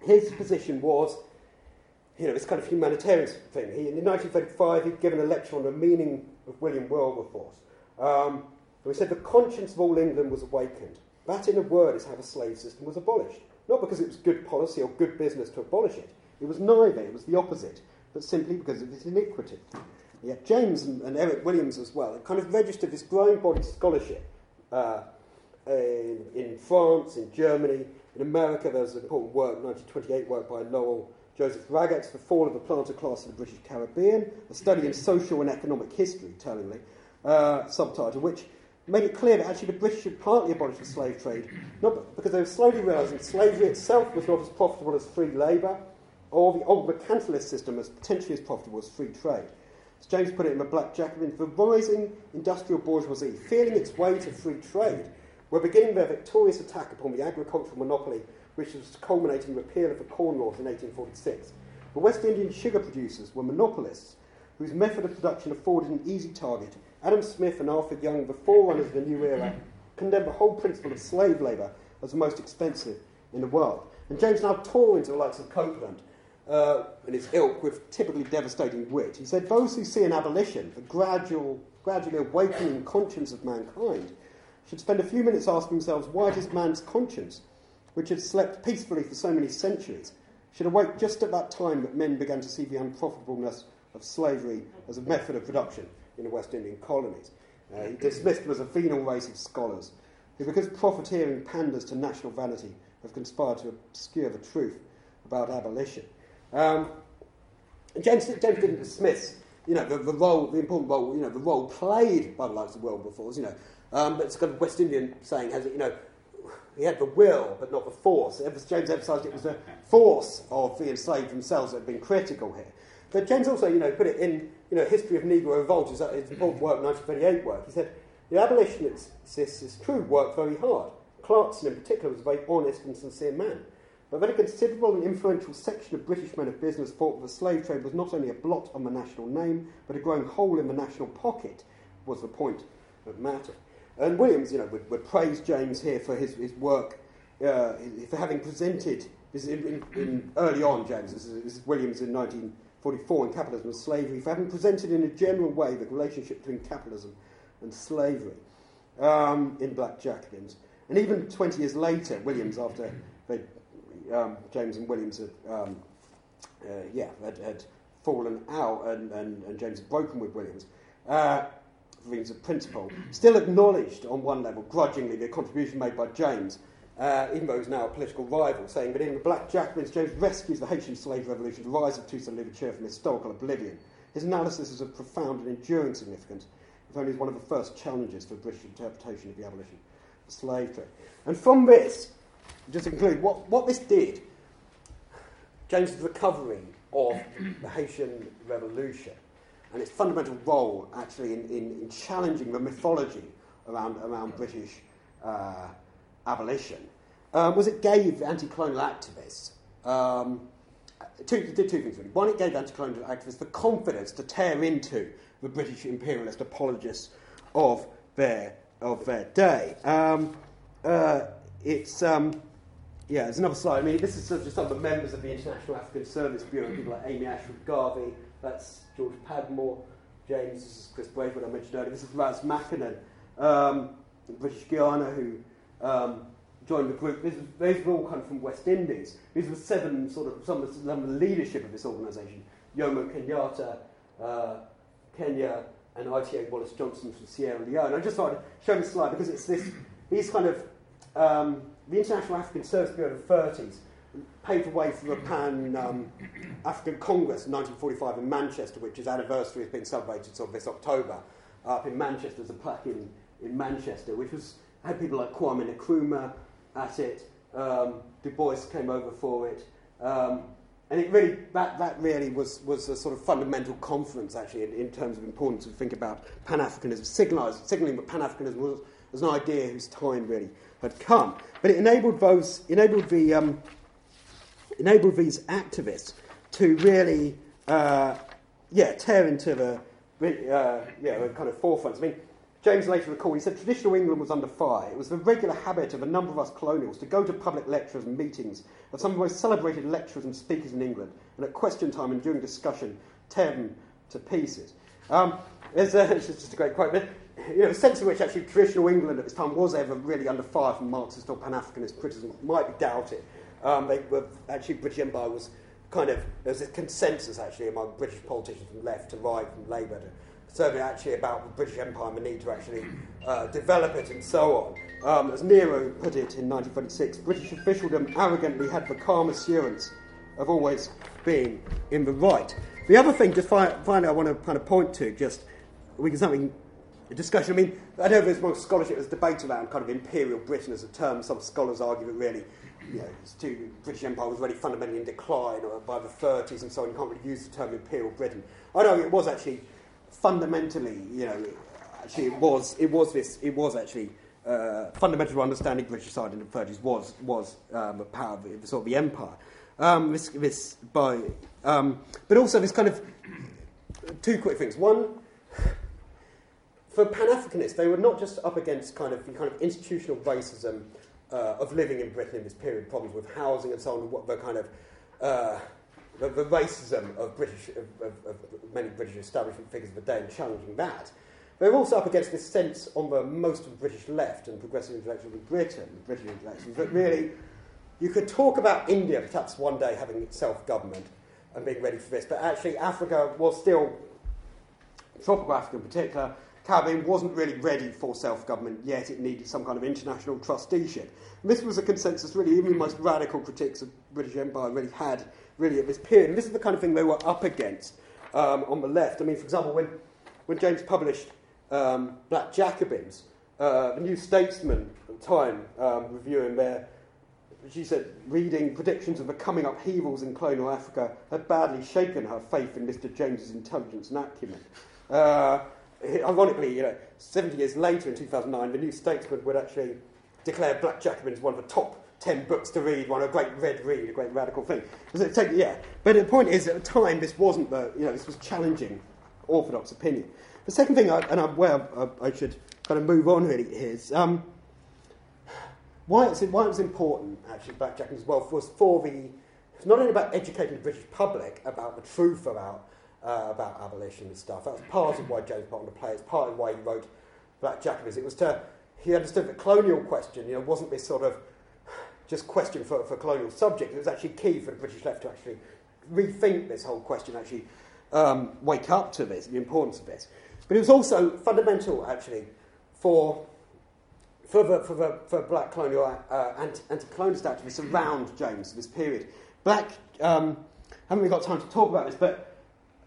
[SPEAKER 2] his position was you know, this kind of humanitarian thing. He, in 1935, he'd given a lecture on the meaning of William Wilberforce. Um, he said the conscience of all England was awakened. That, in a word, is how the slave system was abolished. Not because it was good policy or good business to abolish it. It was neither. It was the opposite. But simply because of its iniquity. Yet James and, and Eric Williams as well kind of registered this growing body scholarship uh, in, in France, in Germany, in America. There was an important work, 1928 work by Lowell Joseph Ragatz, The Fall of the Planter Class in the British Caribbean, a study in social and economic history, tellingly, uh, subtitle, which made it clear that actually the British had partly abolished the slave trade, not because they were slowly realising slavery itself was not as profitable as free labour, or the old mercantilist system as potentially as profitable as free trade. As James put it in the Black Jacobin, the rising industrial bourgeoisie, feeling its way to free trade, were beginning their victorious attack upon the agricultural monopoly which was to culminate in the repeal of the Corn Laws in 1846. The West Indian sugar producers were monopolists whose method of production afforded an easy target. Adam Smith and Arthur Young, the forerunners of the new era, condemned the whole principle of slave labour as the most expensive in the world. And James now tore into the likes of Coupland uh, and his ilk with typically devastating wit. He said, Those who see an abolition, the gradual, gradually awakening conscience of mankind, should spend a few minutes asking themselves why is man's conscience which had slept peacefully for so many centuries, should awake just at that time that men began to see the unprofitableness of slavery as a method of production in the West Indian colonies. Uh, he dismissed them as a venal race of scholars who, because profiteering panders to national vanity, have conspired to obscure the truth about abolition. Um, James, James didn't dismiss, you know, the, the, role, the important role, you know, the role played by the likes of Wilberforce, you know. Um, but it's a kind of West Indian saying, has it, you know, he had the will, but not the force. James emphasised it was the force of the enslaved themselves that had been critical here. But James also, you know, put it in, you know, History of Negro Revolt, his, important work, 1938 work. He said, the abolitionists, true, worked very hard. Clarkson, in particular, was a very honest and sincere man. But then a considerable and influential section of British men of business thought that the slave trade was not only a blot on the national name, but a growing hole in the national pocket, was the point of matter. And Williams, you know, would, would praise James here for his, his work, uh, for having presented, this in, in, in early on, James, this is, this is Williams in 1944 in Capitalism and Slavery, for having presented in a general way the relationship between capitalism and slavery um, in Black Jacobins. And even 20 years later, Williams, after they, um, James and Williams had, um, uh, yeah, had, had, fallen out and, and, and, James had broken with Williams, uh, for of principle, still acknowledged on one level, grudgingly, the contribution made by James, uh, even though he's now a political rival, saying that in the Black Jacobins, James rescues the Haitian slave revolution, the rise of Toussaint Louverture from historical oblivion. His analysis is of profound and enduring significance, if only as one of the first challenges for British interpretation of the abolition slave trade. And from this, just to conclude, what, what this did, James's recovery of the Haitian Revolution and its fundamental role actually in, in, in challenging the mythology around, around British uh, abolition um, was it gave anti-colonial activists um, two, did two things really. One, it gave anti-colonial activists the confidence to tear into the British imperialist apologists of their of their day. Um, uh, it's um, yeah, there's another slide. I mean, this is sort of just some of the members of the International African Service Bureau, people like Amy Ashwood Garvey, that's George Padmore, James, this is Chris Braithwaite, I mentioned earlier, this is Ras Makonnen, um, British Guiana, who um, joined the group. These were all come from West Indies. These were seven sort of some of the, leadership of this organisation. Jomo Kenyatta, uh, Kenya, and I.T.A. Wallace Johnson from Sierra Leone. I just thought I'd show this slide because it's this, these kind of, um, the International African Service Bureau of the 30s paved the way for the Pan um, African Congress in 1945 in Manchester, which its anniversary has been celebrated sort of this October up in Manchester. There's a plaque in, in Manchester, which was had people like Kwame Nkrumah at it. Um, du Bois came over for it. Um, and it really, that, that really was, was a sort of fundamental conference, actually, in, in terms of importance to think about Pan Africanism, signalling that Pan Africanism was, was an idea whose time really had come. But it enabled, those, enabled, the, um, enabled these activists to really, uh, yeah, tear into the, uh, yeah, the kind of forefronts. I mean, James later recalled, he said, traditional England was under fire. It was the regular habit of a number of us colonials to go to public lectures and meetings of some of the most celebrated lecturers and speakers in England, and at question time and during discussion, tear them to pieces. Um, there's a, *laughs* it's just a great quote. But, you know, the sense in which actually traditional England at this time was ever really under fire from Marxist or Pan-Africanist criticism might be doubted. Um, they were, actually, British Empire was kind of, there was a consensus actually among British politicians from left to right, from Labour to certainly actually about the British Empire and the need to actually uh, develop it and so on. Um, as Nehru put it in 1926, British officialdom arrogantly had the calm assurance of always being in the right. The other thing, just fi- finally, I want to kind of point to, just we can something a discussion. I mean, I know there's more scholarship, there's debate around kind of imperial Britain as a term. Some scholars argue that really, you know, too, British Empire was already fundamentally in decline or by the 30s and so on. You can't really use the term imperial Britain. I know it was actually fundamentally, you know, actually it was it was this it was actually uh, fundamental understanding British side in the 30s was was um, a power of the, sort of the empire. Um, this this by um, but also this kind of two quick things. One. For Pan Africanists, they were not just up against kind of kind of institutional racism uh, of living in Britain in this period, problems with housing and so on, what the kind of uh, the, the racism of, British, of, of, of, many British establishment figures of the day and challenging that. They're also up against this sense on the most of the British left and progressive intellectuals in Britain, British intellectuals, that really you could talk about India perhaps one day having self government and being ready for this, but actually Africa was still, tropical Africa in particular, Caribbean wasn't really ready for self government yet, it needed some kind of international trusteeship. And this was a consensus, really, even the most radical critics of British Empire really had, really, at this period. And this is the kind of thing they were up against um, on the left. I mean, for example, when, when James published um, Black Jacobins, uh, the New Statesman at the time, um, reviewing their she said, reading predictions of the coming upheavals in colonial Africa had badly shaken her faith in Mr. James's intelligence and acumen. Uh, *laughs* ironically, you know, 70 years later in 2009, the New Statesman would actually declare Black Jacobin as one of the top 10 books to read, one of a great red read, a great radical thing. So, yeah, but the point is, at the time, this wasn't the, you know, this was challenging orthodox opinion. The second thing, I, and I'm, well, I, I should kind of move on really, is um, why, it's, why it was important, actually, Black Jacobin as well, was for the, it's not only about educating the British public about the truth about uh, about abolition and stuff. That was part of why James the play. It's part of why he wrote Black Jacobins. It was to he understood the colonial question. You know, wasn't this sort of just question for, for colonial subject. It was actually key for the British left to actually rethink this whole question, actually um, wake up to this, the importance of this. But it was also fundamental, actually, for for the, for the for black colonial uh, anti, anti-colonialist activists around James this period. Black um, haven't really got time to talk about this, but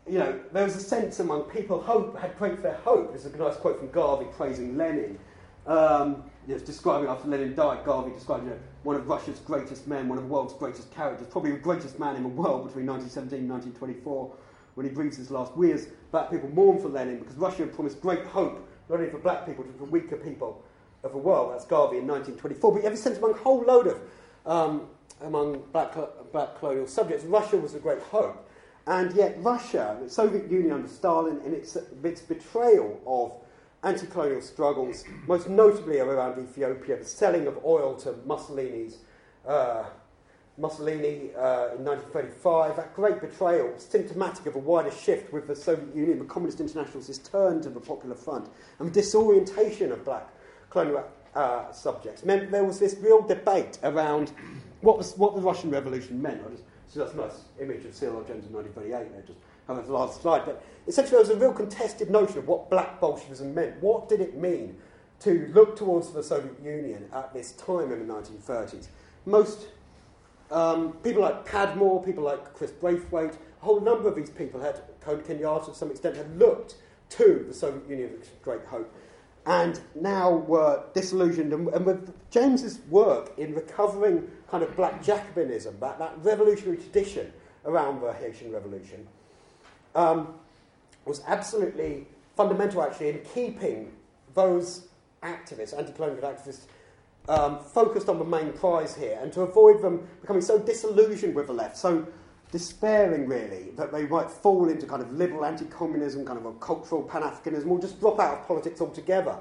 [SPEAKER 2] you know, there was a sense among people hope had great their hope. There's a nice quote from Garvey praising Lenin. Um, know, describing after Lenin died, Garvey described you know, one of Russia's greatest men, one of the world's greatest characters, probably the greatest man in the world between 1917 and 1924, when he breathes his last years. Black people mourn for Lenin because Russia had promised great hope, not only for black people, but for weaker people of the world. That's Garvey in 1924. But a sense among a whole load of um, among black, black colonial subjects, Russia was a great hope. And yet, Russia, the Soviet Union under Stalin, in its, its betrayal of anti colonial struggles, most notably around Ethiopia, the selling of oil to Mussolini's. Uh, Mussolini uh, in 1935, that great betrayal, symptomatic of a wider shift with the Soviet Union, the Communist internationalists turned to the Popular Front, and the disorientation of black colonial uh, subjects meant there was this real debate around what, was, what the Russian Revolution meant. So that's a nice image of Cyril James in 1938 there, just have the last slide. But essentially, there was a real contested notion of what black Bolshevism meant. What did it mean to look towards the Soviet Union at this time in the 1930s? Most um, people like Padmore, people like Chris Braithwaite, a whole number of these people had, Kenyatta to some extent, had looked to the Soviet Union with great hope and now were disillusioned. And, and with James's work in recovering kind of black Jacobinism, that, that revolutionary tradition around the Haitian Revolution, um, was absolutely fundamental actually in keeping those activists, anti-colonial activists, um, focused on the main prize here and to avoid them becoming so disillusioned with the left, so despairing really that they might fall into kind of liberal anti-communism, kind of a cultural pan-Africanism, or just drop out of politics altogether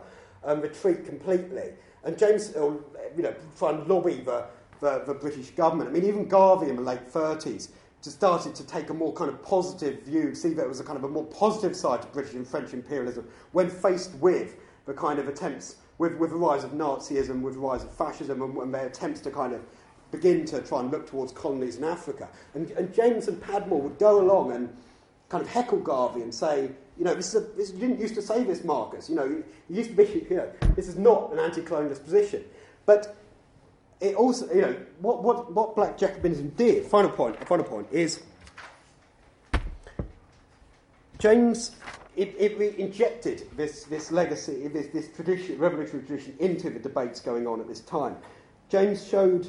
[SPEAKER 2] and retreat completely. And James, uh, you know, try and lobby the, the, the British government. I mean, even Garvey in the late 30s just started to take a more kind of positive view, see that it was a kind of a more positive side to British and French imperialism when faced with the kind of attempts, with, with the rise of Nazism, with the rise of fascism, and, and their attempts to kind of begin to try and look towards colonies in Africa. And, and James and Padmore would go along and kind of heckle Garvey and say, you know, this is a, this, you didn't used to say this, Marcus. You know, you, you used to be, you know, this is not an anti-colonialist position. But it also, you know, what, what, what black Jacobinism did, final point, final point, is James, it, it injected this, this legacy, this, this tradition, revolutionary tradition into the debates going on at this time. James showed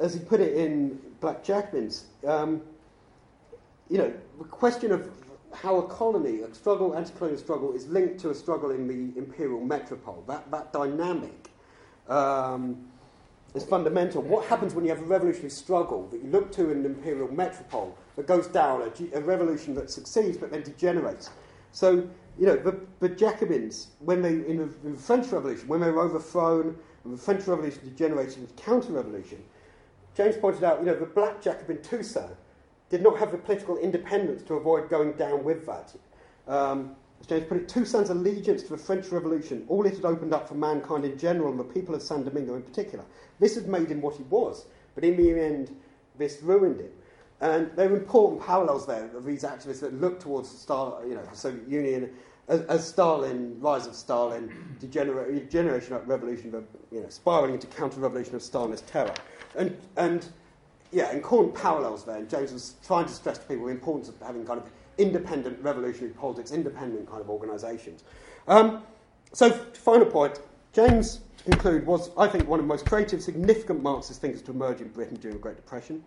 [SPEAKER 2] as he put it in Black Jacobins, um, you know, the question of how a colony, a struggle, anti-colonial struggle, is linked to a struggle in the imperial metropole. That, that dynamic um, is fundamental. What happens when you have a revolutionary struggle that you look to in an imperial metropole that goes down, a, a revolution that succeeds but then degenerates? So, you know, the, the Jacobins, when they, in the, in the French Revolution, when they were overthrown, the French Revolution degenerated into counter-revolution, James pointed out, you know, the black Jacobin Toussaint did not have the political independence to avoid going down with that. Um, James put it, Toussaint's allegiance to the French Revolution, all it had opened up for mankind in general and the people of San Domingo in particular. This had made him what he was, but in the end, this ruined him. And there are important parallels there of these activists that look towards the, style, you know, the Soviet Union as, as Stalin, rise of Stalin, degeneration, generation revolution, of, you know, spiraling into counter-revolution of Stalinist terror. And, and yeah, important parallels there. And James was trying to stress to people the importance of having kind of independent revolutionary politics, independent kind of organisations. Um, so, final point, James, to conclude, was, I think, one of the most creative, significant Marxist thinkers to emerge in Britain during the Great Depression.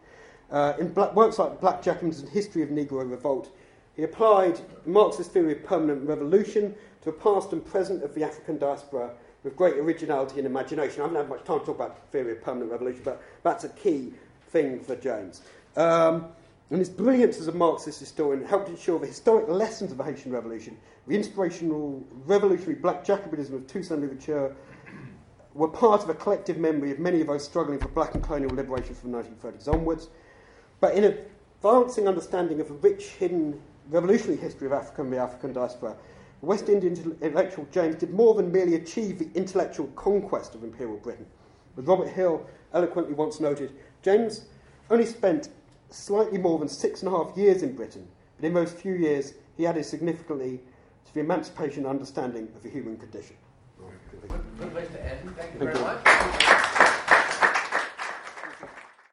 [SPEAKER 2] Uh, in black, works like Black and History of Negro Revolt, he applied Marxist theory of permanent revolution to a past and present of the African diaspora with great originality and imagination. I haven't had much time to talk about theory of permanent revolution, but that's a key thing for James. Um, and his brilliance as a Marxist historian helped ensure the historic lessons of the Haitian Revolution, the inspirational revolutionary black Jacobinism of Toussaint Louverture, were part of a collective memory of many of those struggling for black and colonial liberation from the 1930s onwards. But in advancing understanding of the rich, hidden revolutionary history of Africa and the African diaspora, West Indian intellectual James did more than merely achieve the intellectual conquest of imperial Britain. As Robert Hill eloquently once noted, James only spent slightly more than six and a half years in Britain, but in those few years he added significantly to the emancipation understanding of the human condition.
[SPEAKER 1] Good, good place to end. Thank you Thank very you. much.